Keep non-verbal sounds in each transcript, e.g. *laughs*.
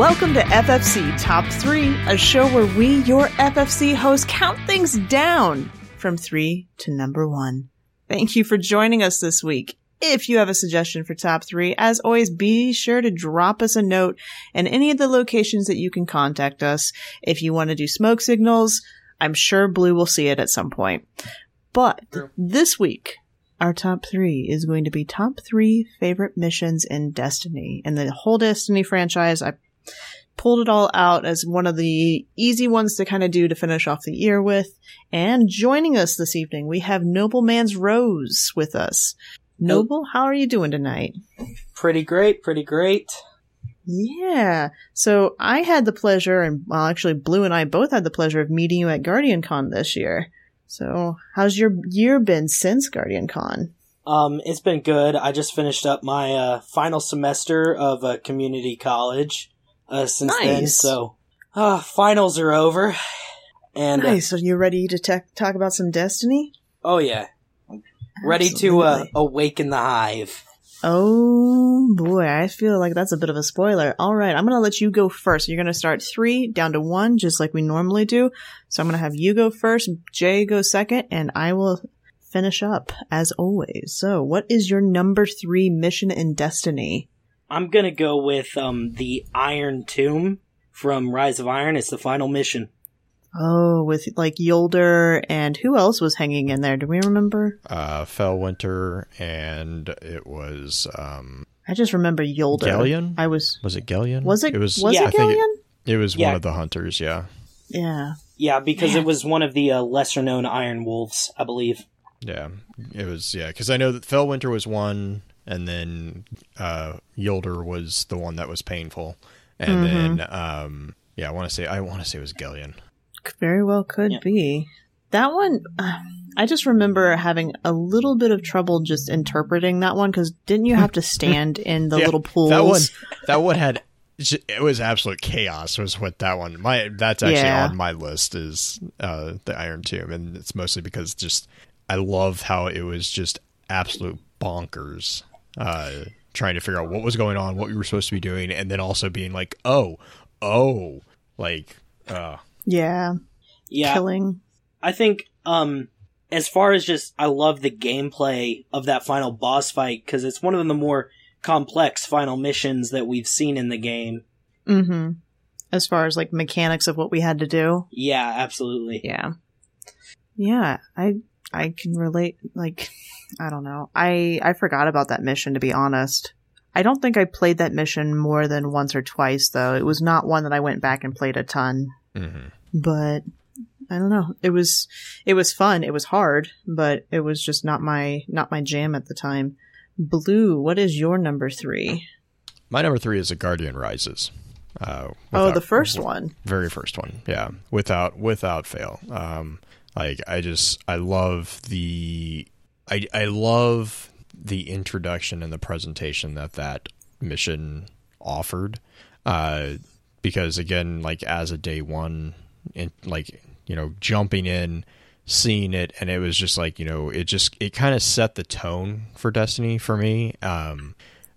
Welcome to FFC Top 3, a show where we, your FFC hosts, count things down from 3 to number 1. Thank you for joining us this week. If you have a suggestion for top three, as always, be sure to drop us a note and any of the locations that you can contact us. If you want to do smoke signals, I'm sure Blue will see it at some point. But this week, our top three is going to be top three favorite missions in Destiny. And the whole Destiny franchise, I pulled it all out as one of the easy ones to kind of do to finish off the year with. And joining us this evening, we have Nobleman's Rose with us. Noble, how are you doing tonight? Pretty great, pretty great. Yeah. So I had the pleasure, and well, actually, Blue and I both had the pleasure of meeting you at Guardian Con this year. So, how's your year been since Guardian Con? Um, it's been good. I just finished up my uh, final semester of uh, community college uh, since Nice. then, so uh, finals are over. And uh, Nice. Are you ready to ta- talk about some Destiny? oh yeah, ready to uh, Absolutely. awaken the hive. Oh boy, I feel like that's a bit of a spoiler. All right, I'm gonna let you go first. You're gonna start three down to one, just like we normally do. So I'm gonna have you go first, Jay go second, and I will finish up as always. So, what is your number three mission in Destiny? I'm gonna go with um the Iron Tomb from Rise of Iron. It's the final mission. Oh, with like Jolder and who else was hanging in there? Do we remember? uh, Felwinter, and it was um, I just remember Jolder. Gheleon? I was. was it Gheleon? Was it? It was. Was yeah, it I think it- It was Yeah. one of the hunters. Yeah, yeah. Yeah, because Man. it was one of the uh, lesser known Iron Wolves, I believe. yeah. It was. Yeah, because I know that Felwinter was one, and then uh, Jolder was the one that was painful, and Mm-hmm. then um, yeah, I want to say I want to say it was Gheleon. Very well could Yeah. be. That one, uh, I just remember having a little bit of trouble just interpreting that one because didn't you have to *laughs* stand in the Yeah, little pools? That one, that one had it was absolute chaos. Was what that one. My that's actually Yeah. on my list is uh, the Iron Tomb, and it's mostly because just I love how it was just absolute bonkers. Uh, trying to figure out what was going on, what we were supposed to be doing, and then also being like, oh, oh, like, uh, Yeah, Yeah, killing. I think um as far as just I love the gameplay of that final boss fight because it's one of the more complex final missions that we've seen in the game. Mm-hmm. As far as like mechanics of what we had to do. Yeah, absolutely. Yeah. Yeah, I I can relate like I don't know. I I forgot about that mission to be honest. I don't think I played that mission more than once or twice though. It was not one that I went back and played a ton. mhm. But I don't know. It was it was fun. It was hard, but it was just not my not my jam at the time. Blue, what is your number 3? my number three is a Guardian Rises. Uh, oh, the first one. very first one yeah without without fail um like i just i love the i i love the introduction and the presentation that that mission offered. Uh because again like as a day one and like you know jumping in seeing it and it was just like you know it just it kind of set the tone for destiny for me. Um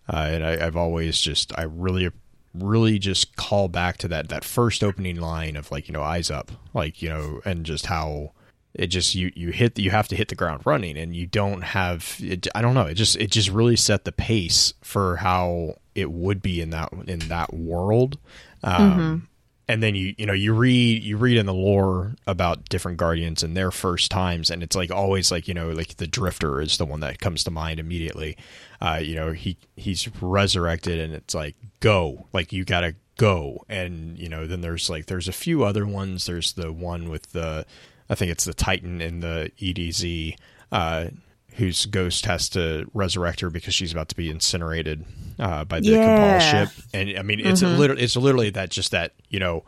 uh, and I, I've always just I really really just call back to that that first opening line of like you know eyes up like you know and just how it just you you hit you have to hit the ground running and you don't have it, I don't know it just it just really set the pace for how it would be in that in that world. Um and then you you know you read you read in the lore about different guardians and their first times and it's like always like you know like the drifter is the one that comes to mind immediately. Uh you know he he's resurrected and it's like go like you gotta go. And you know then there's like there's a few other ones. There's the one with the i think it's the titan in the edz uh whose ghost has to resurrect her because she's about to be incinerated uh, by the Yeah. Cabal ship. And I mean, it's literally it's literally that just that you know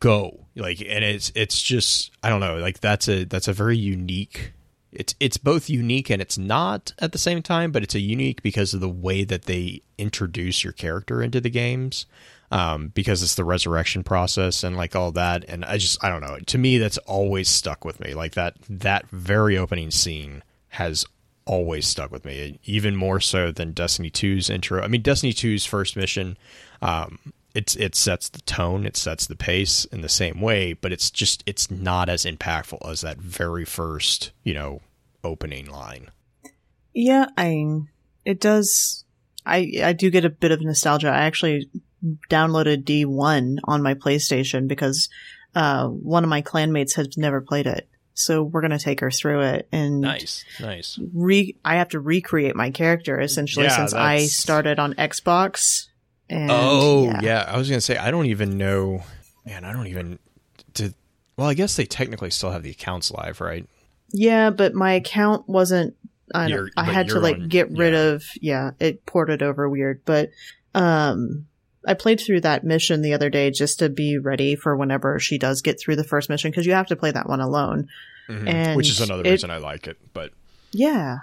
go like, and it's it's just I don't know like that's a that's a very unique. It's it's both unique and it's not at the same time, but it's a unique because of the way that they introduce your character into the games. Um, because it's the resurrection process and like all that, and I just I don't know. To me, that's always stuck with me. Like that that very opening scene has always stuck with me, even more so than Destiny 2's intro. I mean, Destiny 2's first mission um, it's it sets the tone, it sets the pace in the same way, but it's just it's not as impactful as that very first, you know, opening line. Yeah, I it does I I do get a bit of nostalgia. I actually downloaded D1 on my PlayStation because uh, one of my clanmates has never played it. So we're gonna take her through it and Nice, nice. re I have to recreate my character essentially Yeah, since I started on Xbox. And oh yeah. yeah. I was gonna say I don't even know. Man, I don't even. Did well? I guess they technically still have the accounts live, right? Yeah, but my account wasn't. I, I had to like on- get rid yeah. of. Yeah, it ported over weird, but um, I played through that mission the other day just to be ready for whenever she does get through the first mission because you have to play that one alone. Mhm. And Which is another it- reason I like it. But Yeah.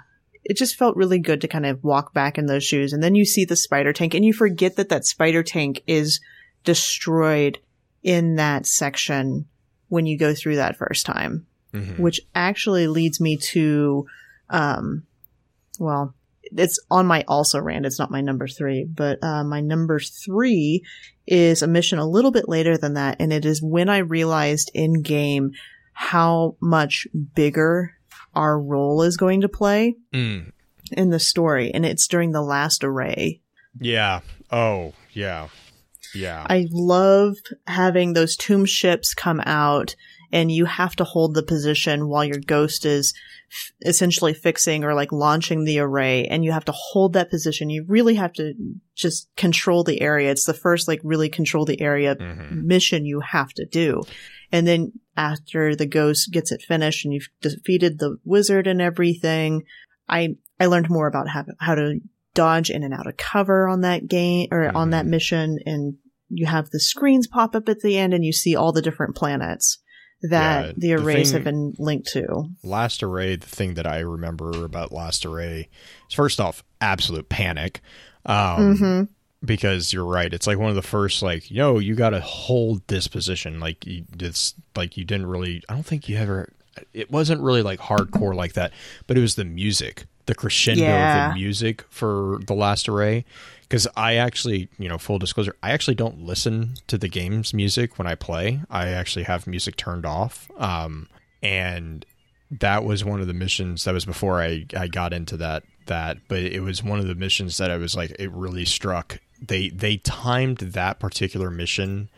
It just felt really good to kind of walk back in those shoes. And then you see the spider tank and you forget that that spider tank is destroyed in that section when you go through that first time, mhm. which actually leads me to, um, well, it's on my also rand. It's not my number three, but, uh, my number three is a mission a little bit later than that. And it is when I realized in game how much bigger our role is going to play Mm. in the story. And it's during the last array. yeah. Oh yeah, yeah. I love having those tomb ships come out and you have to hold the position while your ghost is f- essentially fixing or like launching the array and you have to hold that position. You really have to just control the area. It's the first like really control the area Mhm. mission you have to do. And then after the ghost gets it finished and you've defeated the wizard and everything, I I learned more about how, how to dodge in and out of cover on that game or on that Mhm. mission and you have the screens pop up at the end and you see all the different planets that Yeah, the the arrays thing- have been linked to. Last Array, the thing that I remember about Last Array is first off, absolute panic. Um, hmm because you're right. It's like one of the first, like, yo, you got to hold this position. Like, you, it's like you didn't really, I don't think you ever, it wasn't really like hardcore like that, but it was the music, the crescendo of the music for the last array. Because I actually, you know, full disclosure, I actually don't listen to the game's music when I play. I actually have music turned off. Um, and that was one of the missions that was before I, I got into that that but it was one of the missions that I was like it really struck they they timed that particular mission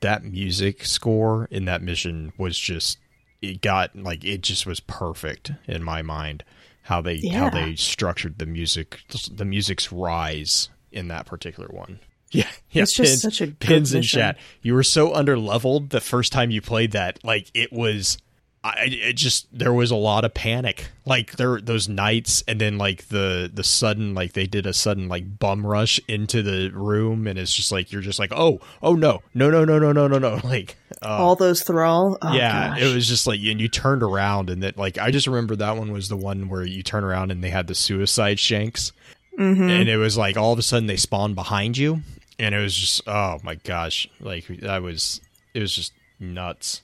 that music score in that mission was just it got like it just was perfect in my mind how they how they structured the music the music's rise in that particular one. Yeah. *laughs* Yeah It's just pins, such a good pins in mission. chat. You were so under leveled the first time you played that like it was I it just there was a lot of panic. Like there those nights and then like the the sudden like they did a sudden like bum rush into the room and it's just like you're just like oh oh no. No no no no no no no. *laughs* Like uh, all those thrall. Oh, yeah gosh. it was just like and you turned around and that like I just remember that one was the one where you turn around and they had the suicide shanks Mhm. and it was like all of a sudden they spawned behind you and it was just oh my gosh like that was it was just nuts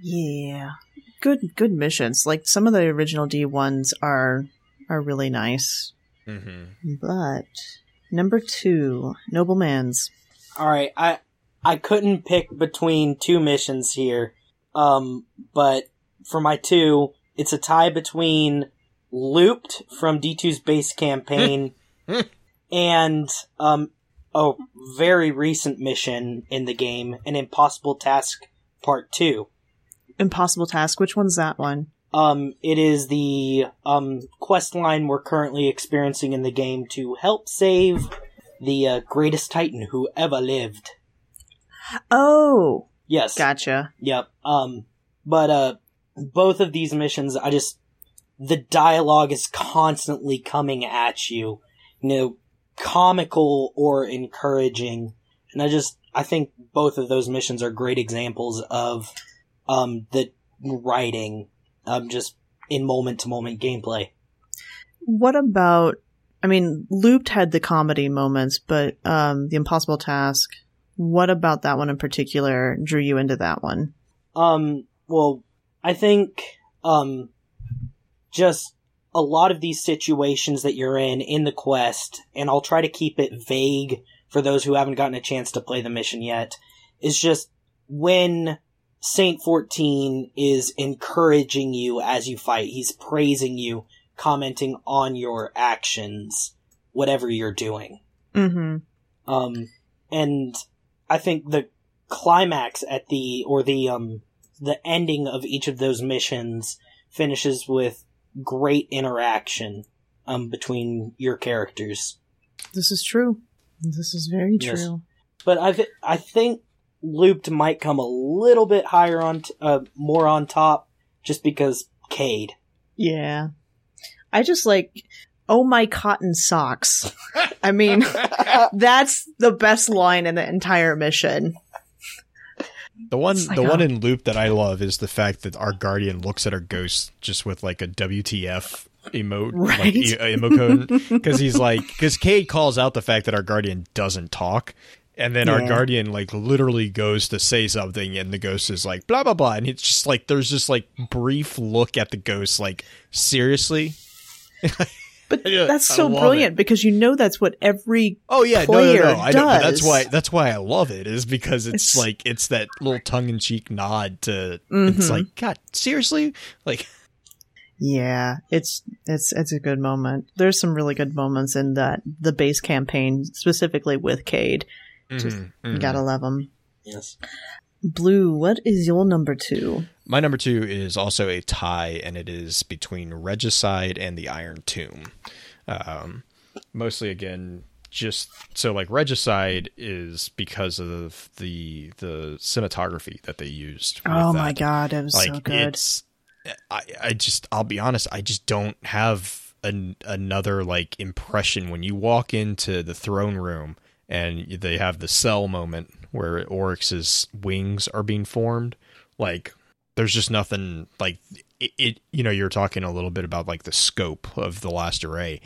Yeah. Good good missions. Like some of the original D ones are are really nice. mm-hmm. But number two, Nobleman's. All right, I I couldn't pick between two missions here, um, but for my two, it's a tie between Looped from D2's base campaign *laughs* and um a very recent mission in the game, an Impossible Task Part Two. Impossible Task. Which one's that one? Um, it is the um quest line we're currently experiencing in the game to help save the uh, greatest titan who ever lived. Oh, Yes. gotcha. Yep. Um, but uh, both of these missions, I just the dialogue is constantly coming at you, you know, comical or encouraging, and I just I think both of those missions are great examples of um the writing, um, just in moment to moment gameplay. What about? I mean, Looped had the comedy moments, but um, the Impossible Task. What about that one in particular drew you into that one? Um, well, I think, um, just a lot of these situations that you're in in the quest, and I'll try to keep it vague for those who haven't gotten a chance to play the mission yet, is just when Saint 14 is encouraging you as you fight. He's praising you, commenting on your actions, whatever you're doing. Mm-hmm. Um, and I think the climax at the, or the, um, the ending of each of those missions finishes with great interaction, um, between your characters. This is true. This is very Yes. true. But I, I think Looped might come a little bit higher on, t- uh, more on top, just because Cayde. Yeah. I just like, oh my cotton socks. I mean, *laughs* that's the best line in the entire mission. The one, like the one oh. in loop that I love is the fact that our guardian looks at our ghost just with like a WTF emote, Right. like e- uh, emocode, because he's like, because Cayde calls out the fact that our guardian doesn't talk, and then our guardian like literally goes to say something, and the ghost is like blah blah blah, and it's just like there's just like brief look at the ghost, like seriously. *laughs* But Yeah, that's so love brilliant because you know that's what every Oh yeah, no, no, no. I know, but that's why that's why I love it is because it's, It's- like it's that little tongue in cheek nod to it's Mhm. like God seriously like Yeah, it's it's it's a good moment. There's some really good moments in that the base campaign, specifically with Cayde. Just- mhm, You mhm. gotta love him. Yes. Blue, what is your number two? My number two is also a tie, and it is between Regicide and the Iron Tomb. Um, mostly, again, just so like Regicide is because of the the cinematography that they used. Oh that. my god, it was like so good. I, I just i'll be honest i just don't have an, another like impression when you walk into the throne room and they have the cell moment where oryx's wings are being formed like there's just nothing like it, it you know you're talking a little bit about like the scope of the last array.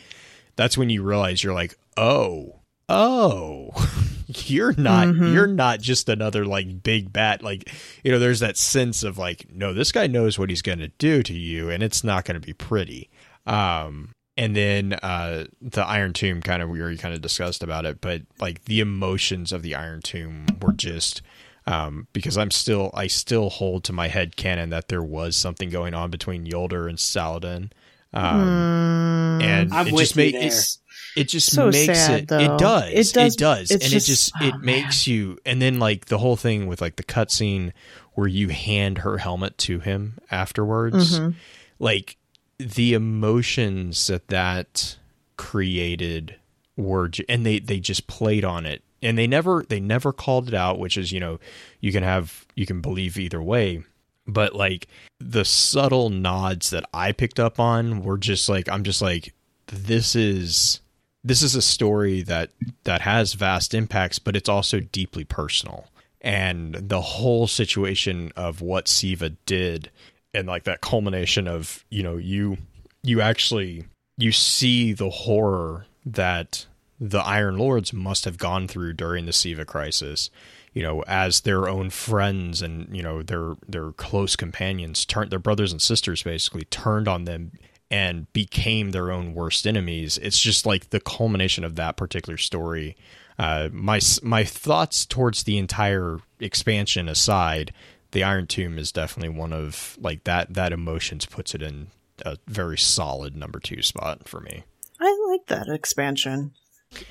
That's when you realize you're like oh oh *laughs* you're not Mhm. you're not just another like big bat. Like you know there's that sense of like no this guy knows what he's going to do to you and it's not going to be pretty. Um and then uh the iron tomb kind of we already kind of discussed about it but like the emotions of the iron tomb were just um because i'm still i still hold to my head canon that there was something going on between Jolder and Saladin um Mm, and I'm it just you made there. it's it just So makes sad, it though. it does It does- it does and just- it just oh, it makes you and then like the whole thing with like the cutscene where you hand her helmet to him afterwards Mhm. like the emotions that that created were and they they just played on it. And they never they never called it out which is you know you can have you can believe either way. But like the subtle nods that I picked up on were just like I'm just like this is this is a story that that has vast impacts but it's also deeply personal. And the whole situation of what Siva did and like that culmination of you know you you actually you see the horror that the Iron Lords must have gone through during the Siva crisis you know as their own friends and you know their their close companions turned their brothers and sisters basically turned on them and became their own worst enemies. It's just like the culmination of that particular story. Uh, my my thoughts towards the entire expansion aside the Iron Tomb is definitely one of like that that emotions puts it in a very solid number two spot for me. I like that expansion,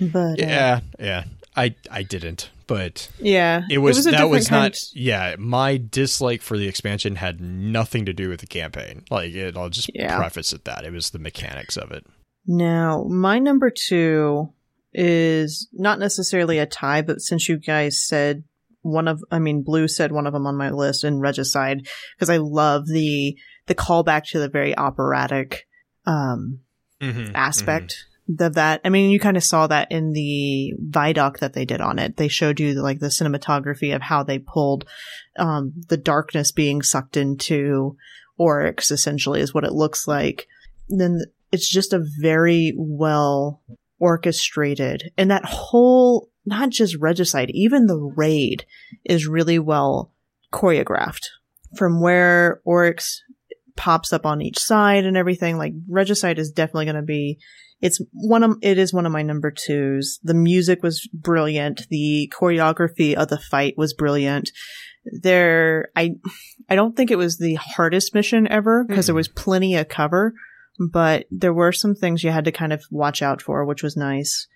but uh, Yeah, yeah. I I didn't, but yeah, it was, a that was not yeah, my dislike for the expansion had nothing to do with the campaign. Like it I'll just Yeah. preface it that. It was the mechanics of it. Now, my number two is not necessarily a tie, but since you guys said one of, I mean, Blue said one of them on my list in Regicide, because I love the, the callback to the very operatic, um, Mm-hmm. aspect of that. I mean, you kind of saw that in the Vidoc that they did on it. They showed you like the cinematography of how they pulled, um, the darkness being sucked into Oryx essentially is what it looks like. Then it's just a very well orchestrated and that whole, not just Regicide, even the raid is really well choreographed from where Oryx pops up on each side and everything. Like Regicide is definitely going to be it's one of it is one of my number twos. The music was brilliant. The choreography of the fight was brilliant. There, I I don't think it was the hardest mission ever because there mm-hmm. was plenty of cover, but there were some things you had to kind of watch out for, which was nice.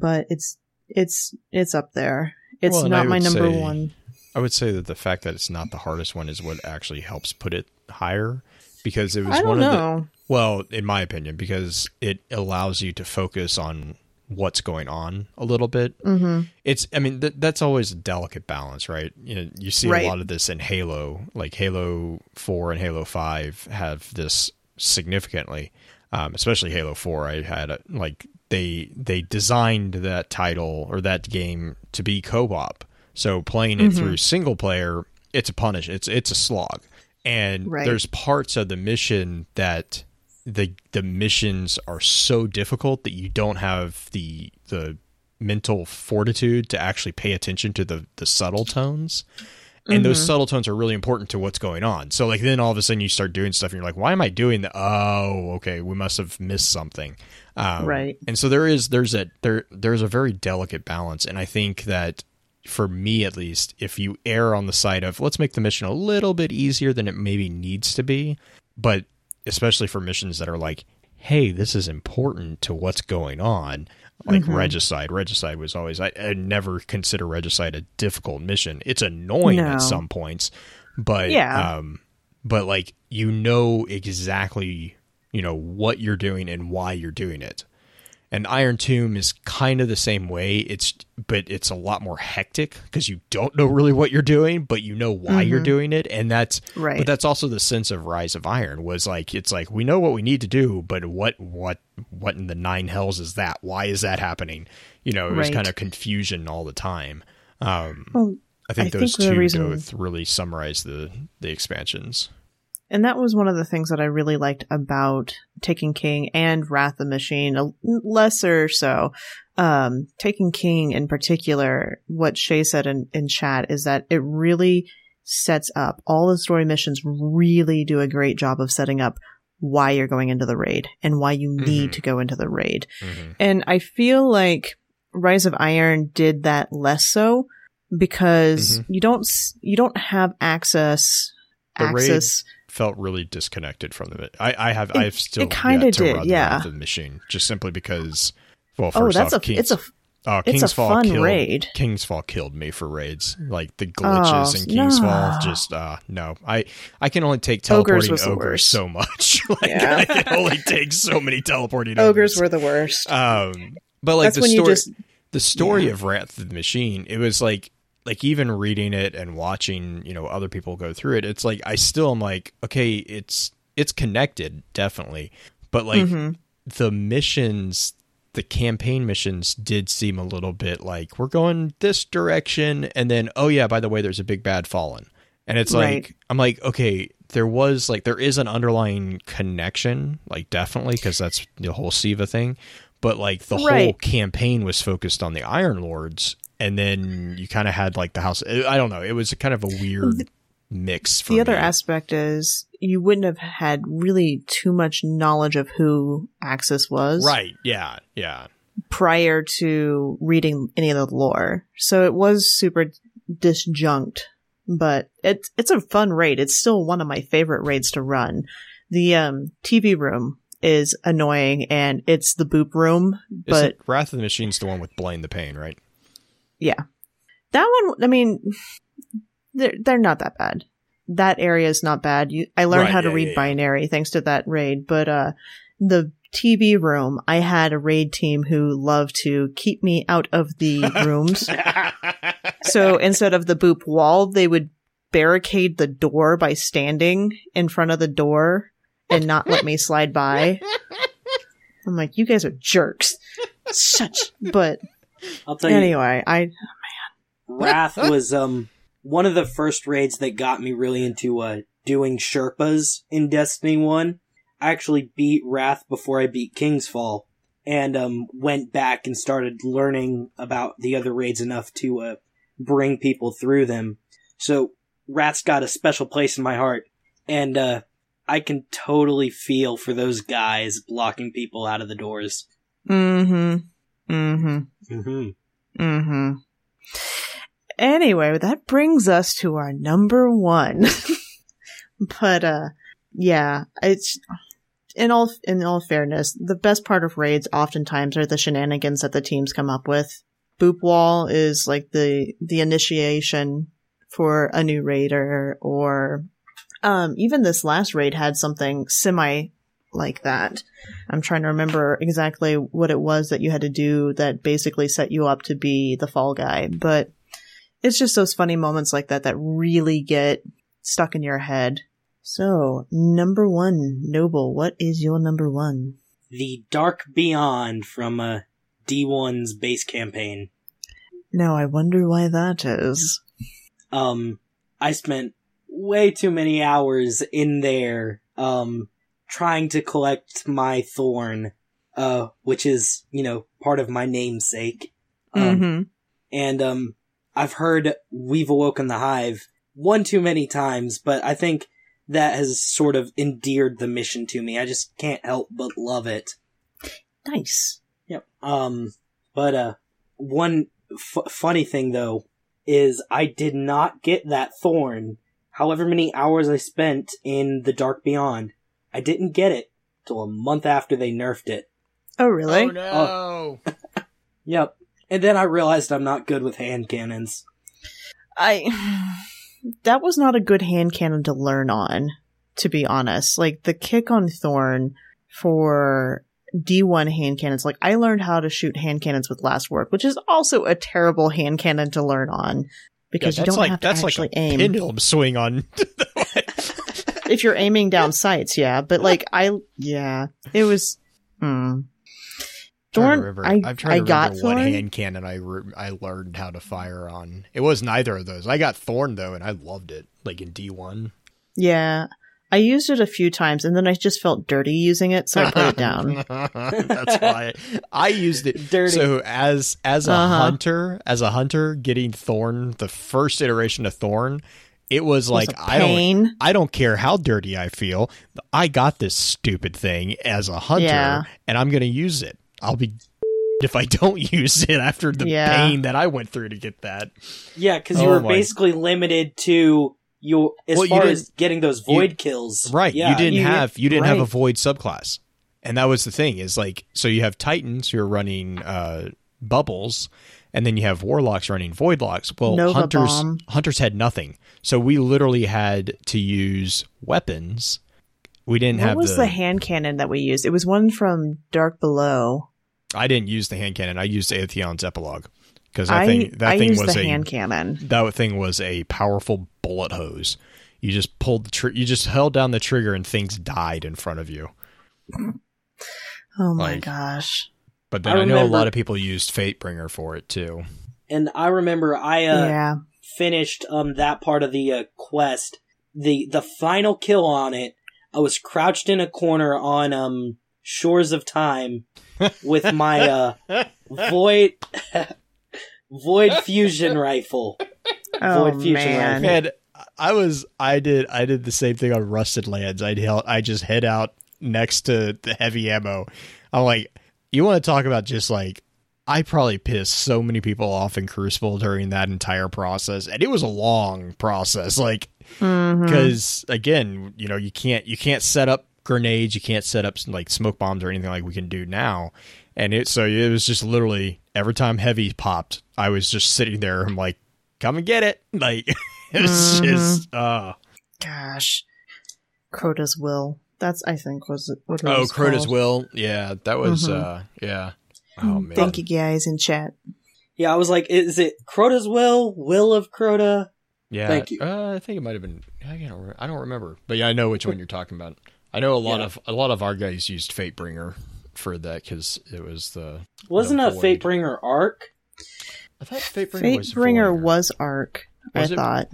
But it's it's it's up there. It's Well, not my number say- one. I would say that the fact that it's not the hardest one is what actually helps put it higher because it was one of the well, in my opinion, because it allows you to focus on what's going on a little bit. hmm It's, I mean, th- that's always a delicate balance, right? You know, you see Right. a lot of this in Halo, like Halo Four and Halo Five have this significantly, um, especially Halo Four. I had a, like they they designed that title or that game to be co-op, so playing it Mhm. through single player, it's a punish. It's it's a slog, and Right. there's parts of the mission that the the missions are so difficult that you don't have the the mental fortitude to actually pay attention to the the subtle tones and those Mhm. subtle tones are really important to what's going on so like then all of a sudden you start doing stuff and you're like why am i doing that oh okay we must have missed something um, Right. and so there is there's a there there's a very delicate balance and i think that for me at least if you err on the side of let's make the mission a little bit easier than it maybe needs to be but especially for missions that are like hey this is important to what's going on like Mhm. regicide regicide was always I, I never consider regicide a difficult mission it's annoying No. at some points but Yeah. um but like you know exactly you know what you're doing and why you're doing it. And iron tomb is kind of the same way. It's but it's a lot more hectic because you don't know really what you're doing but you know why you're Mhm. doing it. And that's Right. but that's also the sense of rise of iron was like it's like we know what we need to do but what what what in the nine hells is that? Why is that happening? You know it was Right. kind of confusion all the time. Um Well, i think I those think two reason- both really summarize the the expansions And that was one of the things that I really liked about Taken King and Wrath of the Machine, a lesser so. Um, Taken King in particular, what Shay said in, in chat is that it really sets up all the story missions really do a great job of setting up why you're going into the raid and why you need Mhm. to go into the raid. Mhm. And I feel like Rise of Iron did that less so because Mhm. you don't you don't have access The raid access felt really disconnected from the I I have It- I've still it kinda to did, run yeah. The machine just simply because well Oh, first that's off a King- it's a oh, it's a King's Fall fun killed, raid. King's Fall killed me for raids. Like the glitches Oh, in King's Fall, no. just uh no. I I can only take Ogres teleporting ogres worst. so much. *laughs* like Yeah. I can only take so many teleporting *laughs* ogres ogres. were the worst. um but like that's the story just the story Yeah. of Wrath of the Machine, it was like like even reading it and watching, you know, other people go through it, it's like I still am like, okay, it's it's connected, definitely. But like Mhm. the missions the campaign missions did seem a little bit like we're going this direction and then oh yeah by the way there's a big bad fallen and it's like Right. i'm like okay there was like there is an underlying connection like definitely because that's the whole siva thing but like the whole campaign was focused on the iron lords and then you kind of had like the house. I don't know. It was kind of a weird mix for the other aspect is you wouldn't have had really too much knowledge of who Aksis was right. Yeah. Yeah. prior to reading any of the lore. So it was super disjunct, but it's it's a fun raid. It's still one of my favorite raids to run. The um TV room is annoying and it's the boop room, but Isn't wrath of the machine's the one with blame the pain right Yeah. That one, I mean, they're, they're not that bad. That area is not bad. You, I learned Right, how to yeah, read yeah, yeah. binary thanks to that raid, but, uh, the TV room, I had a raid team who loved to keep me out of the *laughs* rooms. *laughs* so instead of the boop wall, they would barricade the door by standing in front of the door and not let me slide by. *laughs* I'm like, you guys are jerks. Such, but I'll tell you, anyway, I, man, Wrath *laughs* was um one of the first raids that got me really into uh doing Sherpas in Destiny 1. I actually beat Wrath before I beat King's Fall and um went back and started learning about the other raids enough to uh bring people through them. So Wrath's got a special place in my heart and uh I can totally feel for those guys blocking people out of the doors. Mm-hmm. Mm-hmm. Mm-hmm. Mm-hmm. Anyway, that brings us to our number one. *laughs* but uh yeah, it's in all in all fairness, the best part of raids oftentimes are the shenanigans that the teams come up with. Boop wall is like the the initiation for a new raider or um even this last raid had something semi like that. I'm trying to remember exactly what it was that you had to do that basically set you up to be the fall guy, but it's just those funny moments like that that really get stuck in your head. So, number one, Noble, what is your number one? The Dark Beyond from uh, D1's base campaign. Now, I wonder why that is. Um, I spent way too many hours in there, um, trying to collect my thorn, uh, which is, you know, part of my namesake. Um, hmm and, um, I've heard We've Awoken the Hive one too many times, but I think that has sort of endeared the mission to me. I just can't help but love it. Nice. Yep. Um, but, uh, one f- funny thing though is I did not get that thorn. However many hours I spent in the Dark Beyond, I didn't get it till a month after they nerfed it. Oh, really? Oh, no! Oh. Yep. And then I realized I'm not good with hand cannons. I. That was not a good hand cannon to learn on, to be honest. Like, the kick on Thorn for D1 hand cannons, like, I learned how to shoot hand cannons with Last Word, which is also a terrible hand cannon to learn on. Because Yeah, you that's don't like have to that's actually like a aim. pendulum swing on. If you're aiming down sights, yeah. But like I, yeah, it was. Hmm. Thorn, remember- I, I'm trying I to got remember what hand cannon I re- I learned how to fire on. It was neither of those. I got Thorn though, and I loved it. Like in D one. Yeah, I used it a few times, and then I just felt dirty using it, so I put it down. *laughs* That's why I used it. Dirty. So as as a Uh-huh. hunter, as a hunter, getting Thorn, the first iteration of Thorn, it was like It was a I don't. I don't care how dirty I feel. I got this stupid thing as a hunter, Yeah. and I'm going to use it. I'll be *laughs* if I don't *laughs* use it after the Yeah. pain that I went through to get that. Yeah, because you Oh were my- basically limited to your as Well, you far didn't- as getting those void kills. Right. Yeah, you didn't you- have you didn't have a void subclass. And that was the thing is like so you have titans who are running uh bubbles and then you have warlocks running void locks. Well, Nova hunters bomb. hunters had nothing. So we literally had to use weapons. We didn't What have What was the hand cannon that we used? It was one from Dark Below. I didn't use the hand cannon. I used Atheon's epilogue because that I thing that I thing used was the a hand cannon. that thing was a powerful bullet hose. You just pulled the tr- you just held down the trigger and things died in front of you. Oh my Like- gosh. But I then I, know a lot of people used Fatebringer for it too. And I remember I uh, yeah. finished um that part of the uh, quest. The the final kill on it, I was crouched in a corner on um Shores of Time with my uh *laughs* void *laughs* void fusion rifle. Oh Void fusion man. rifle. Man, I was I did I did the same thing on Rusted Lands. I'd I just head out next to the heavy ammo. I'm like, you want to talk about just like I probably pissed so many people off in Crucible during that entire process, and it was a long process. Like because again, you know, you can't you can't set up grenades, you can't set up like smoke bombs or anything like we can do now. And it so it was just literally every time heavy popped, I was just sitting there. I'm like, come and get it. *laughs* Like it's Mhm. just uh Gosh. Crota's will. That's I think was it- what it oh, was Crota's called. will. Yeah, that was Mhm. uh yeah. Oh man. Thank you guys in chat. Yeah, I was like, is it Crota's will? Will of Crota? Yeah, Thank you. Uh, I think it might have been. I can't. Remember, I don't remember, but yeah, I know which one you're talking about. I know a lot Yeah. of a lot of our guys used Fatebringer for that because it was the. Wasn't the a void. Fatebringer arc? I thought Fatebringer was Fatebringer void. was Arc, Was I it? thought.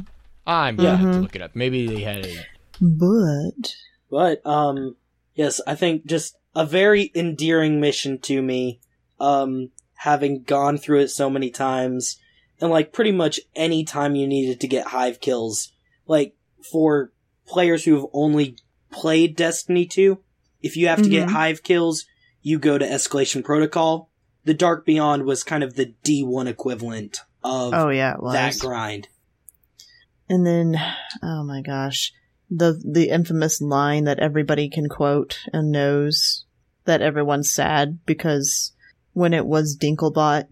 I'm gonna have to Mhm. look it up. Maybe they had a. But But um yes, I think just a very endearing mission to me. Um having gone through it so many times and like pretty much any time you needed to get hive kills. Like for players who've only played Destiny 2, if you have to get Mhm. hive kills, you go to Escalation Protocol. The Dark Beyond was kind of the D1 equivalent of Oh yeah, that grind. And then, oh my gosh, the the infamous line that everybody can quote and knows that everyone's sad because when it was Dinklebot,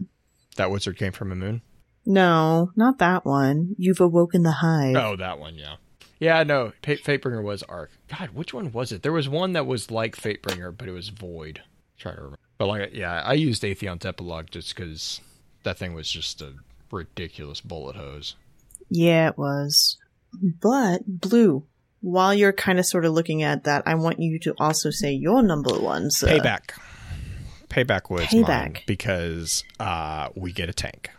That wizard came from a moon. no, not that one. You've awoken the hive. Oh, that one, yeah. Yeah, no, Fate, Fatebringer was Arc. God, which one was it? There was one that was like Fatebringer, but it was Void. trying to remember. But like, yeah, I used Atheon's Epilogue just because that thing was just a ridiculous bullet hose. Yeah, it was. But Blue, while you're kind of sort of looking at that, I want you to also say your number ones. uh, Payback. Payback was Payback. mine because uh, we get a tank.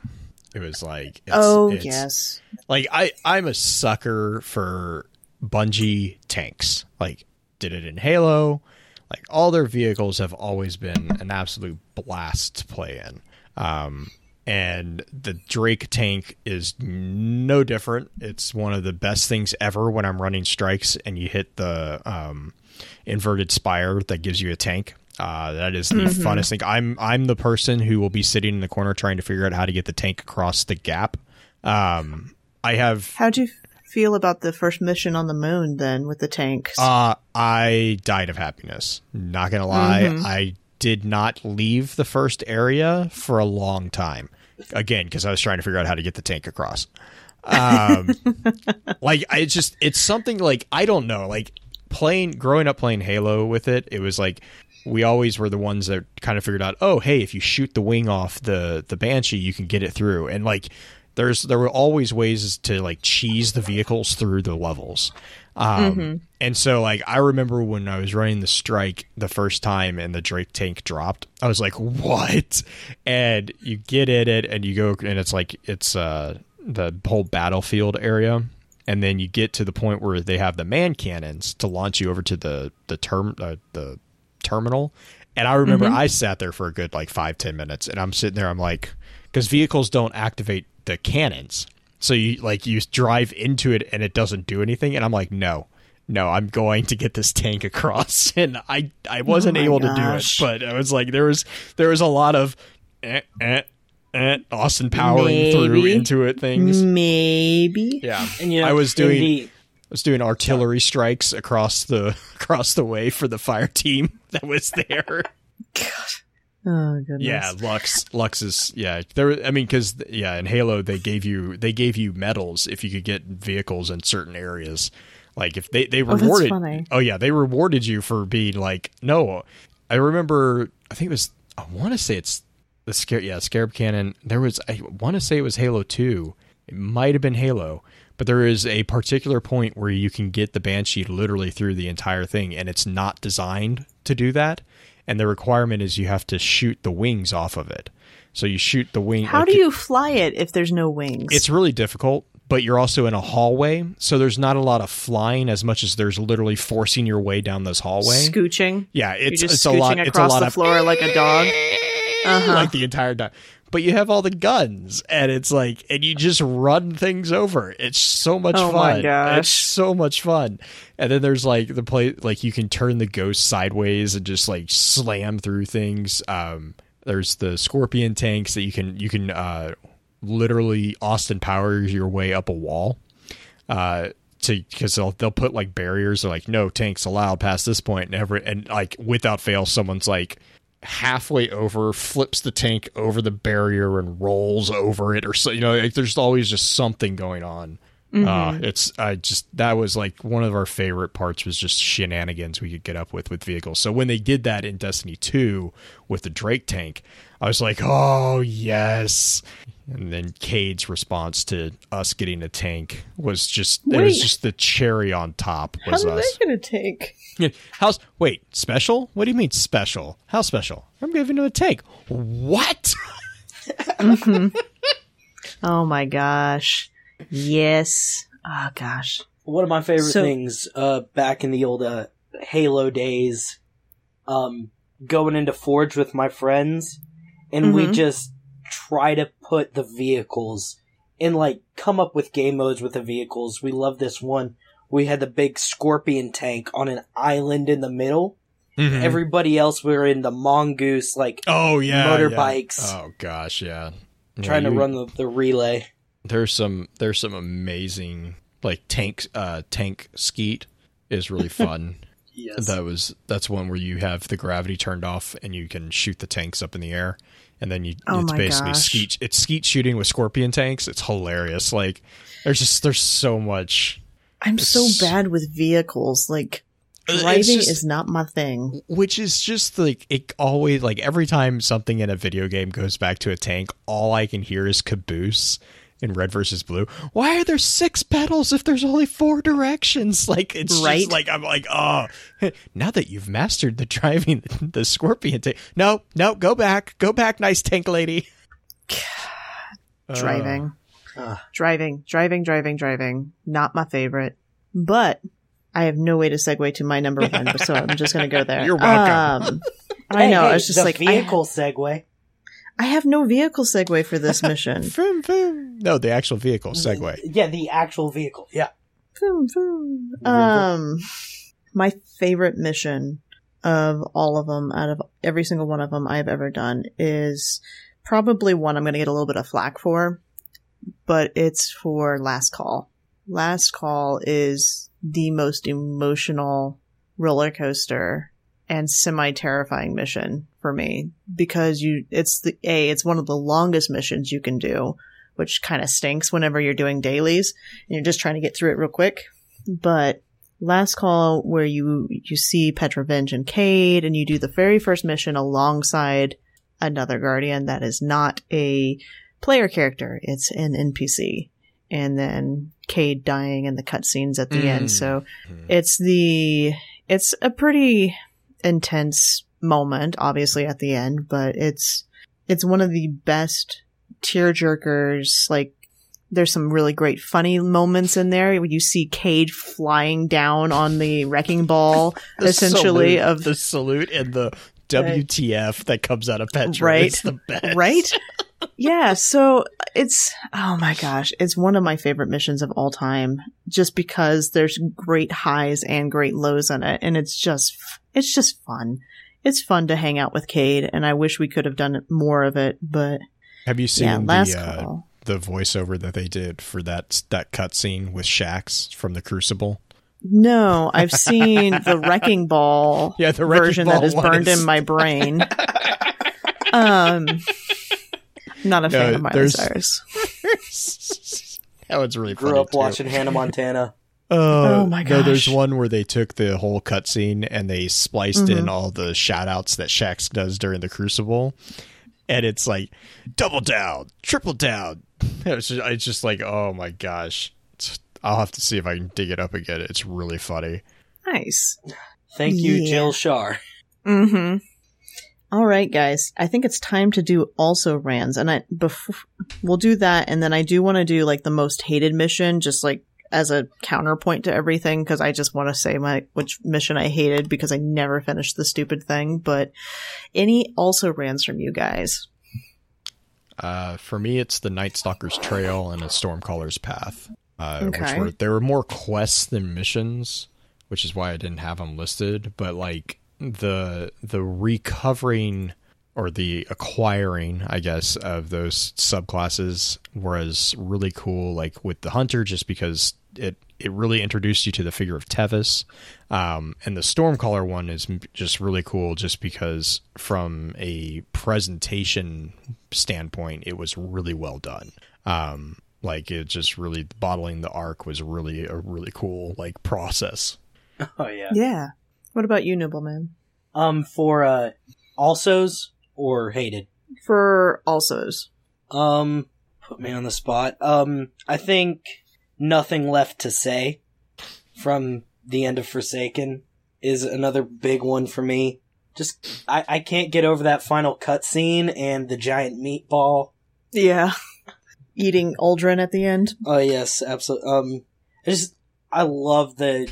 It was like, it's, oh it's- yes, like I I'm a sucker for Bungie tanks. Like did it in Halo. Like all their vehicles have always been an absolute blast to play in. Um and the Drake tank is no different. It's one of the best things ever when I'm running strikes and you hit the um, inverted spire that gives you a tank. Uh, that is the funnest thing. I'm I'm the person who will be sitting in the corner trying to figure out how to get the tank across the gap. Um, I have How do you feel about the first mission on the moon then with the tanks? Uh, I died of happiness. Not gonna lie, Mm-hmm. I did not leave the first area for a long time. Again, because I was trying to figure out how to get the tank across. Um, *laughs* like I it's just it's something like I don't know. Like playing, growing up playing Halo with it, it was like we always were the ones that kind of figured out. Oh, hey, if you shoot the wing off the the Banshee, you can get it through. And like there's there were always ways to like cheese the vehicles through the levels. Um, And so, like, I remember when I was running the strike the first time and the Drake tank dropped, I was like, what? And you get in it and you go, and it's like, it's uh, the whole battlefield area. And then you get to the point where they have the man cannons to launch you over to the, the term, uh, the terminal. And I remember I sat there for a good like five, ten minutes and I'm sitting there, I'm like, because vehicles don't activate the cannons. So you like you drive into it and it doesn't do anything, and I'm like, no, no, I'm going to get this tank across, *laughs* and I I wasn't Oh my able to do it, but I was like, there was there was a lot of eh, eh, eh, Austin powering through into it things. Maybe. Yeah, And you know, I was doing the- I was doing artillery strikes across the *laughs* across the way for the fire team *laughs* that was there. Oh goodness. Yeah, Lux. Lux is yeah. There, I mean, because yeah, in Halo they gave you they gave you medals if you could get vehicles in certain areas. Like if they they oh, that's rewarded. funny. Oh yeah, they rewarded you for being like no. I remember. I think it was. I want to say it's the scare. Yeah, Scarab Cannon. There was. I want to say it was Halo Two. It might have been Halo. But there is a particular point where you can get the Banshee literally through the entire thing, and it's not designed to do that. And the requirement is you have to shoot the wings off of it. So you shoot the wing. How like, do you fly it if there's no wings? It's really difficult, but you're also in a hallway, so there's not a lot of flying as much as there's literally forcing your way down this hallway. scooching. yeah, it's it's a lot. It's a across lot the of floor like a dog. *laughs* Uh-huh. like the entire time. But you have all the guns, and it's like, and you just run things over. It's so much Oh fun. It's so much fun. And then there's like the play, like you can turn the ghost sideways and just like slam through things. Um, there's the scorpion tanks that you can you can uh, literally Austin Powers your way up a wall. Uh, to because they'll they'll put like barriers. They're like no tanks allowed past this point, and every and like without fail, someone's like halfway over, flips the tank over the barrier and rolls over it, or so you know. Like, there's always just something going on. Uh, it's I just that was like one of our favorite parts was just shenanigans we could get up with with vehicles. So when they did that in Destiny Two with the Drake tank, I was like, oh yes. And then Cayde's response to us getting a tank was just it was just the cherry on top How was did us. that gonna take? How's wait special? What do you mean special? How special? I'm giving you a tank. What? *laughs* Oh my gosh. Yes. Oh gosh. one of my favorite So- things uh, back in the old uh, Halo days, um, going into Forge with my friends, and we Mhm. just try to put the vehicles and like come up with game modes with the vehicles. We love this one. We had the big scorpion tank on an island in the middle, Mhm. Everybody else we were in the mongoose, like oh yeah, motorbikes. yeah. Oh gosh, yeah. Yeah, trying to run the, the relay. There's some there's some amazing like tank uh tank skeet is really *laughs* fun. Yes. That was that's one where you have the gravity turned off and you can shoot the tanks up in the air, and then you Oh it's basically gosh. skeet it's skeet shooting with scorpion tanks. It's hilarious. Like there's just there's so much. I'm so bad with vehicles. Like uh, driving just- is not my thing. which is just like it always like every time something in a video game goes back to a tank, all I can hear is caboose in Red versus Blue. Why are there six pedals if there's only four directions? *laughs* Like it's Right. just like I'm like oh, *laughs* now that you've mastered the driving *laughs* the Scorpion tank, no, no, go back, go back, nice tank lady. *sighs* Uh, Driving. Ah. driving, driving, driving, driving. Not my favorite. But I have no way to segue to my number one, so I'm just going to go there. You're welcome. Um, I know. hey, I was just the like, I, vehicle segue. I have no vehicle segue for this *laughs* mission. vroom, vroom. No, the actual vehicle segue. Yeah, the actual vehicle. Yeah. Vroom, vroom. Um, my favorite mission of all of them, out of every single one of them I've ever done, is probably one I'm going to get a little bit of flack for, but it's for Last Call. Last Call is the most emotional roller coaster and semi terrifying mission for me because you it's the a it's one of the longest missions you can do which kind of stinks whenever you're doing dailies and you're just trying to get through it real quick but last call where you you see Petra Venj and Cayde and you do the very first mission alongside another guardian that is not a player character it's an NPC and then Cayde dying in the cutscenes at the Mm. end so Mhm. it's the it's a pretty intense moment obviously at the end but it's it's one of the best tear jerkers like there's some really great funny moments in there. When you see Cayde flying down on the wrecking ball *laughs* The essentially salute- of the salute and the WTF that comes out of Petra. Right. It's the best. right *laughs* yeah so it's oh my gosh it's one of my favorite missions of all time just because there's great highs and great lows in it and it's just it's just fun it's fun to hang out with Cayde and I wish we could have done more of it but Have you seen yeah last the uh, call the voiceover that they did for that that cutscene with Shax from the Crucible? No I've seen the *laughs* wrecking ball Yeah, the Wrecking version Ball that is one burned in my *laughs* brain um not a fan of Miley there's- Cyrus *laughs* that one's really Grew funny up too. watching Hannah Montana. Oh, Oh my No, there's one where they took the whole cutscene and they spliced in Mhm. all the shout outs that Shax does during the Crucible. And it's like double down, triple down. It's just, it's just like, oh my gosh. It's- I'll have to see if I can dig it up again. It's really funny. nice Thank you, Yeah. Jill Shar. Mm-hmm. All right, guys. I think it's time to do also Rands, and I before we'll do that, and then I do want to do like the most hated mission, just like as a counterpoint to everything, because I just want to say my which mission I hated because I never finished the stupid thing. But any also Rands from you guys? Uh, for me, it's the Night Stalker's Trail and a Stormcaller's Path, uh, which were there were more quests than missions, which is why I didn't have them listed. But like the the recovering or the acquiring, I guess, of those subclasses was really cool. Like with the Hunter, just because it it really introduced you to the figure of Tevis, um, and the Stormcaller one is just really cool, just because from a presentation standpoint, it was really well done. Um, like it just really bottling the arc was really a really cool like process. *laughs* Oh yeah. Yeah. What about you, Nibbleman? Um, for uh, alsos or hated. For alsos. Um, put me on the spot. Um, I think nothing left to say from the end of Forsaken is another big one for me. Just I, I can't get over that final cutscene and the giant meatball. Yeah. *laughs* Eating Uldren at the end. Oh yes, absolutely. Um, I just I love the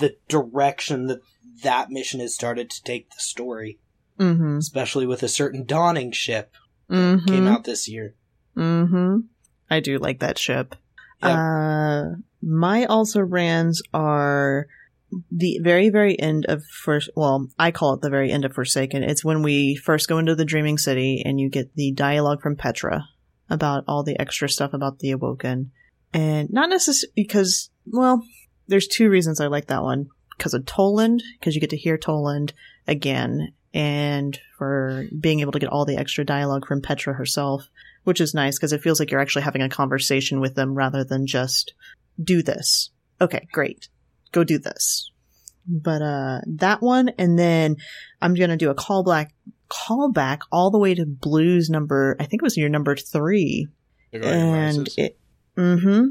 the direction that that mission has started to take the story, Mm-hmm. especially with a certain dawning ship Mm-hmm. came out this year. Mm-hmm. I do like that ship. Yep. Uh, my also rans are the very, very end of first, well, I call it the very end of Forsaken. It's when we first go into the Dreaming City and you get the dialogue from Petra about all the extra stuff about the Awoken. And not necessarily because, well, there's two reasons I like that one. Because of Toland, because you get to hear Toland again, and for being able to get all the extra dialogue from Petra herself, which is nice because it feels like you're actually having a conversation with them rather than just do this. Okay, great. Go do this. But uh that one and then I'm going to do a callback callback all the way to blues number I think it was your number 3 and it, mm-hmm.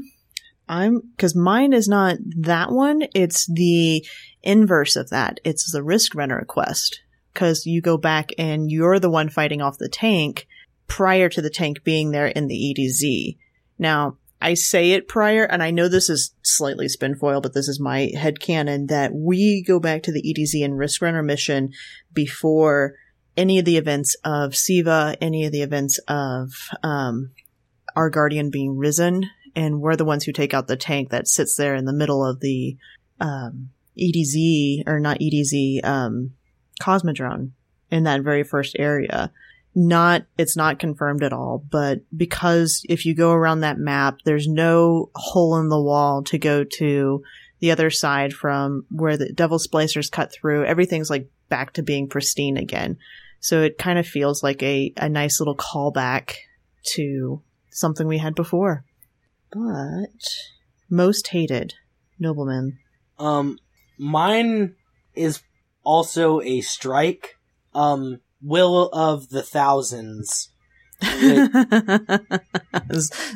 I'm cuz mine is not that one it's the inverse of that. It's the risk runner quest cuz you go back and you're the one fighting off the tank prior to the tank being there in the EDZ now I say it prior and I know this is slightly spin foil but this is my head headcanon that we go back to the EDZ and risk runner mission before any of the events of Siva, any of the events of um, our guardian being risen, and we're the ones who take out the tank that sits there in the middle of the um, EDZ or not EDZ um, Cosmodrome in that very first area. Not, it's not confirmed at all, but because if you go around that map, there's no hole in the wall to go to the other side from where the devil splicers cut through. Everything's like back to being pristine again. So it kind of feels like a, a nice little callback to something we had before. But most hated nobleman. Um, mine is also a strike. Um, Will of the Thousands. *laughs*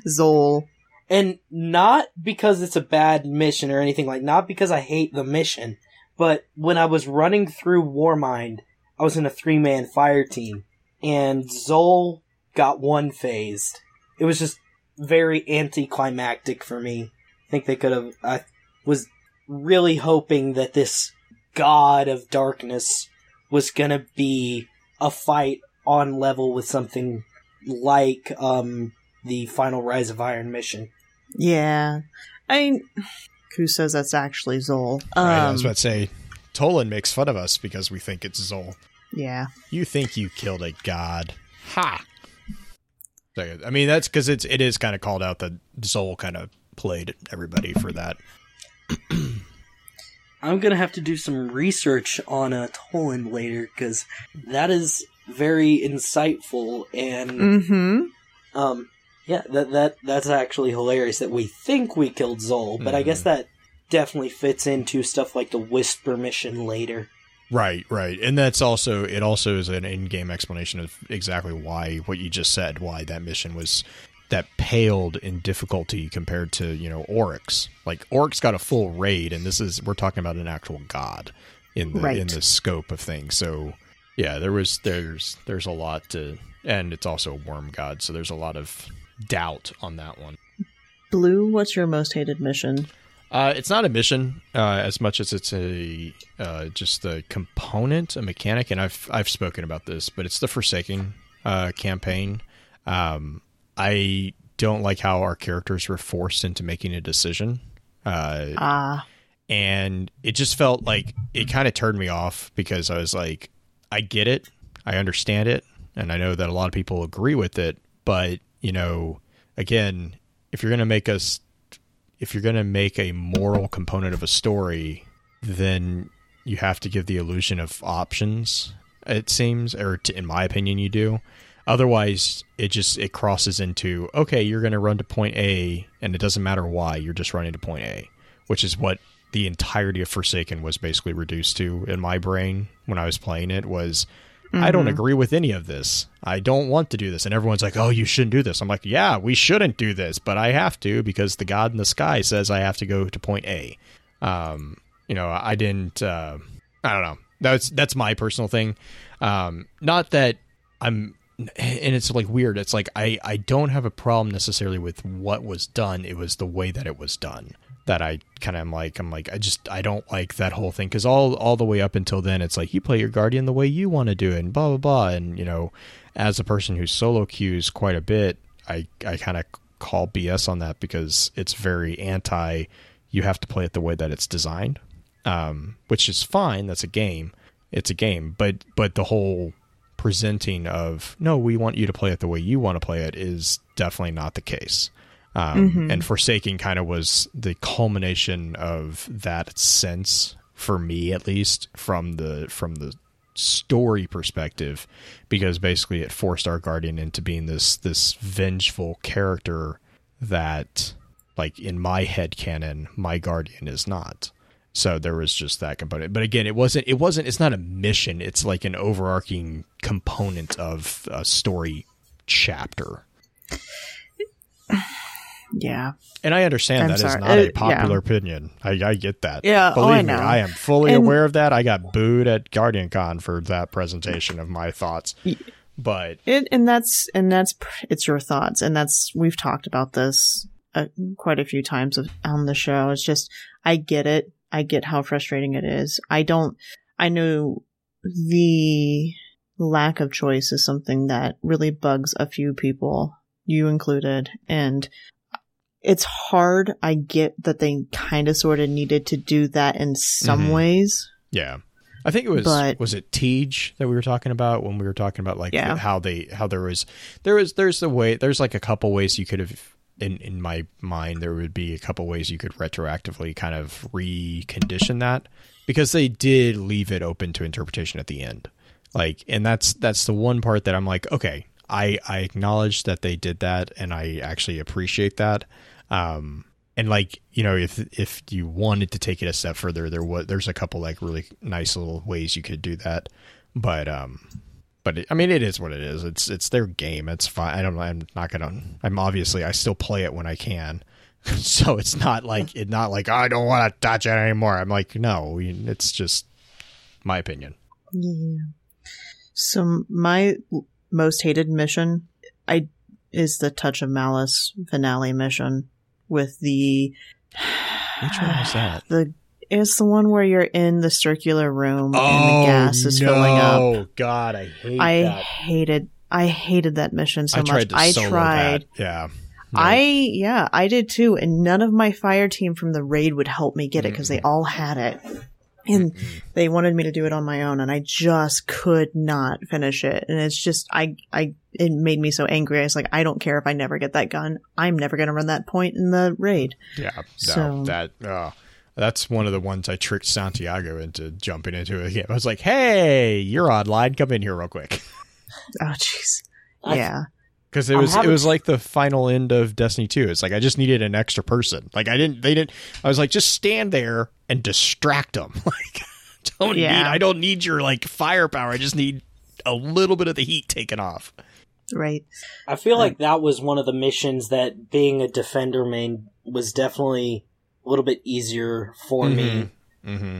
Xol. And not because it's a bad mission or anything like, not because I hate the mission, but when I was running through Warmind, I was in a three man fire team, and Xol got one phased. It was just very anticlimactic for me. I think they could have. I was really hoping that this god of darkness was gonna be a fight on level with something like um the final Rise of Iron mission. Yeah. I mean, who says that's actually Xol? Um, Right, I was about to say, Toland makes fun of us because we think it's Xol. Yeah. You think you killed a god? Ha! I mean, that's because it's it is kind of called out that Xol kind of played everybody for that. *clears throat* I'm gonna have to do some research on a Toland later because that is very insightful and Mm-hmm. um yeah that that that's actually hilarious that we think we killed Xol, but I guess that definitely fits into stuff like the Whisper mission later. Right, right, and that's also it. Also is an in-game explanation of exactly why what you just said, why that mission was that paled in difficulty compared to you know Oryx. Like Oryx got a full raid, and this is we're talking about an actual god in the Right. in the scope of things. So yeah, there was there's there's a lot to, and it's also a worm god, so there's a lot of doubt on that one. Blue, what's your most hated mission? Uh, it's not a mission uh, as much as it's a uh, just a component, a mechanic, and I've I've spoken about this, but it's the Forsaken uh, campaign. Um, I don't like how our characters were forced into making a decision, uh, Ah, and it just felt like it kind of turned me off because I was like, I get it, I understand it, and I know that a lot of people agree with it, but you know, again, if you're gonna make us if you're going to make a moral component of a story, then you have to give the illusion of options. It seems, or in my opinion, you do. Otherwise, it just it crosses into okay, you're going to run to point A, and it doesn't matter why. You're just running to point A, which is what the entirety of Forsaken was basically reduced to in my brain when I was playing it. Was I don't agree with any of this. I don't want to do this. And everyone's like, oh, you shouldn't do this. I'm like, yeah, we shouldn't do this, but I have to because the God in the sky says I have to go to point A. Um, you know, I didn't, uh, I don't know. That's, that's my personal thing. Um, not that I'm, and it's like weird. It's like, I, I don't have a problem necessarily with what was done. It was the way that it was done that I kind of am like I'm like I just I don't like that whole thing because all all the way up until then it's like you play your guardian the way you want to do it and blah blah blah and you know as a person who solo queues quite a bit I I kind of call BS on that because it's very anti you have to play it the way that it's designed um, which is fine. That's a game. It's a game, but but the whole presenting of no, we want you to play it the way you want to play it is definitely not the case. Um, Mhm. And Forsaken kind of was the culmination of that sense for me, at least from the from the story perspective, because basically it forced our guardian into being this this vengeful character that, like in my head canon, my guardian is not. So there was just that component. But again, it wasn't it wasn't it's not a mission, it's like an overarching component of a story chapter. Yeah. And I understand I'm that is sorry. not Uh, a popular opinion. I, I get that. Yeah, oh, Believe I me. I am fully And- aware of that. I got booed at Guardian Con for that presentation of my thoughts. But It, and that's and that's it's your thoughts, and that's we've talked about this uh, quite a few times on the show. It's just I get it. I get how frustrating it is. I don't. I know the lack of choice is something that really bugs a few people, you included, and it's hard. I get that they kind of sort of needed to do that in some Mhm. ways. yeah. I think it was But- was it Tej that we were talking about when we were talking about like Yeah. how they how there was there was there's a way there's like a couple ways you could have in in my mind there would be a couple ways you could retroactively kind of recondition that because they did leave it open to interpretation at the end. Like and that's that's the one part that I'm like okay, I I acknowledge that they did that and I actually appreciate that. Um and like you know if if you wanted to take it a step further there was there's a couple like really nice little ways you could do that. But um but it, i mean it is what it is. It's it's their game. It's fine. I don't i'm not gonna i'm obviously i still play it when i can. *laughs* So it's not like it's not like i don't want to touch it anymore. I'm like no it's just my opinion. Yeah. So my most hated mission, I is the Touch of Malice finale mission with the. which one was that The it's the one where you're in the circular room and the oh, gas is filling up. oh god i hate I that hated. I hated that mission so i much. tried to I tried. that yeah I yeah, I did too, and none of my fire team from the raid would help me get it mm. because they all had it, and they wanted me to do it on my own, and I just could not finish it. And it's just I I it made me so angry. I was like, I don't care if I never get that gun. I'm never gonna run that point in the raid. Yeah, no, So- that uh, that's one of the ones I tricked Santiago into jumping into again. I was like, "Hey, you're online. Come in here real quick," *laughs* Oh jeez, yeah, because it I'm was it was like the final end of Destiny Two. It's like I just needed an extra person. Like I didn't, they didn't. I was like, just stand there and distract them. *laughs* Like, don't Yeah. need. I don't need your like firepower. I just need a little bit of the heat taken off. right. I feel like that was one of the missions that being a defender main was definitely a little bit easier for me. Mm-hmm.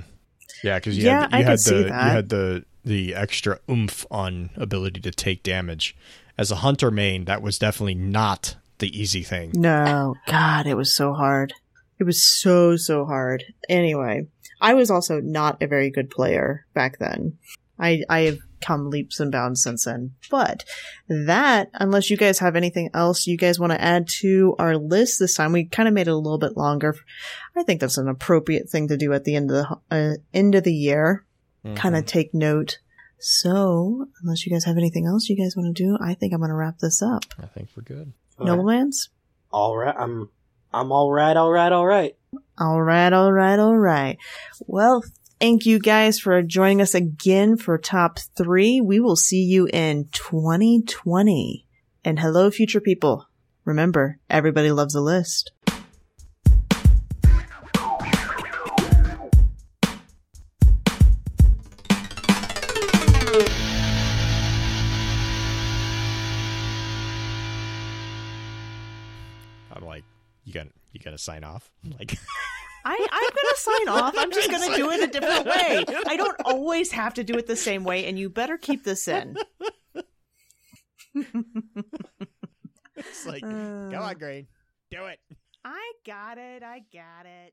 Yeah, because you Yeah, had, I you could had see the that. you had the the extra oomph on ability to take damage. As a hunter main, that was definitely not the easy thing. No, God, it was so hard. It was so, so hard. Anyway, I was also not a very good player back then. I, I have come leaps and bounds since then. But that, unless you guys have anything else you guys want to add to our list this time, we kind of made it a little bit longer. I think that's an appropriate thing to do at the end of the uh, end of the year. Mm-hmm. Kind of take note. So, unless you guys have anything else you guys want to do, I think I'm going to wrap this up. I think we're good. Noblemans? All right, I'm I'm all right, all right, all right. All right, all right, all right. Well, thank you guys for joining us again for top three. We will see you in 2020. And hello, future people. Remember, everybody loves a list. You got you got to sign off. Like, *laughs* I, I'm to sign off. I'm just to do it a different *laughs* way. I don't always have to do it the same way, and you better keep this in. it's like, Uh. come on, Green, do it. I got it. I got it.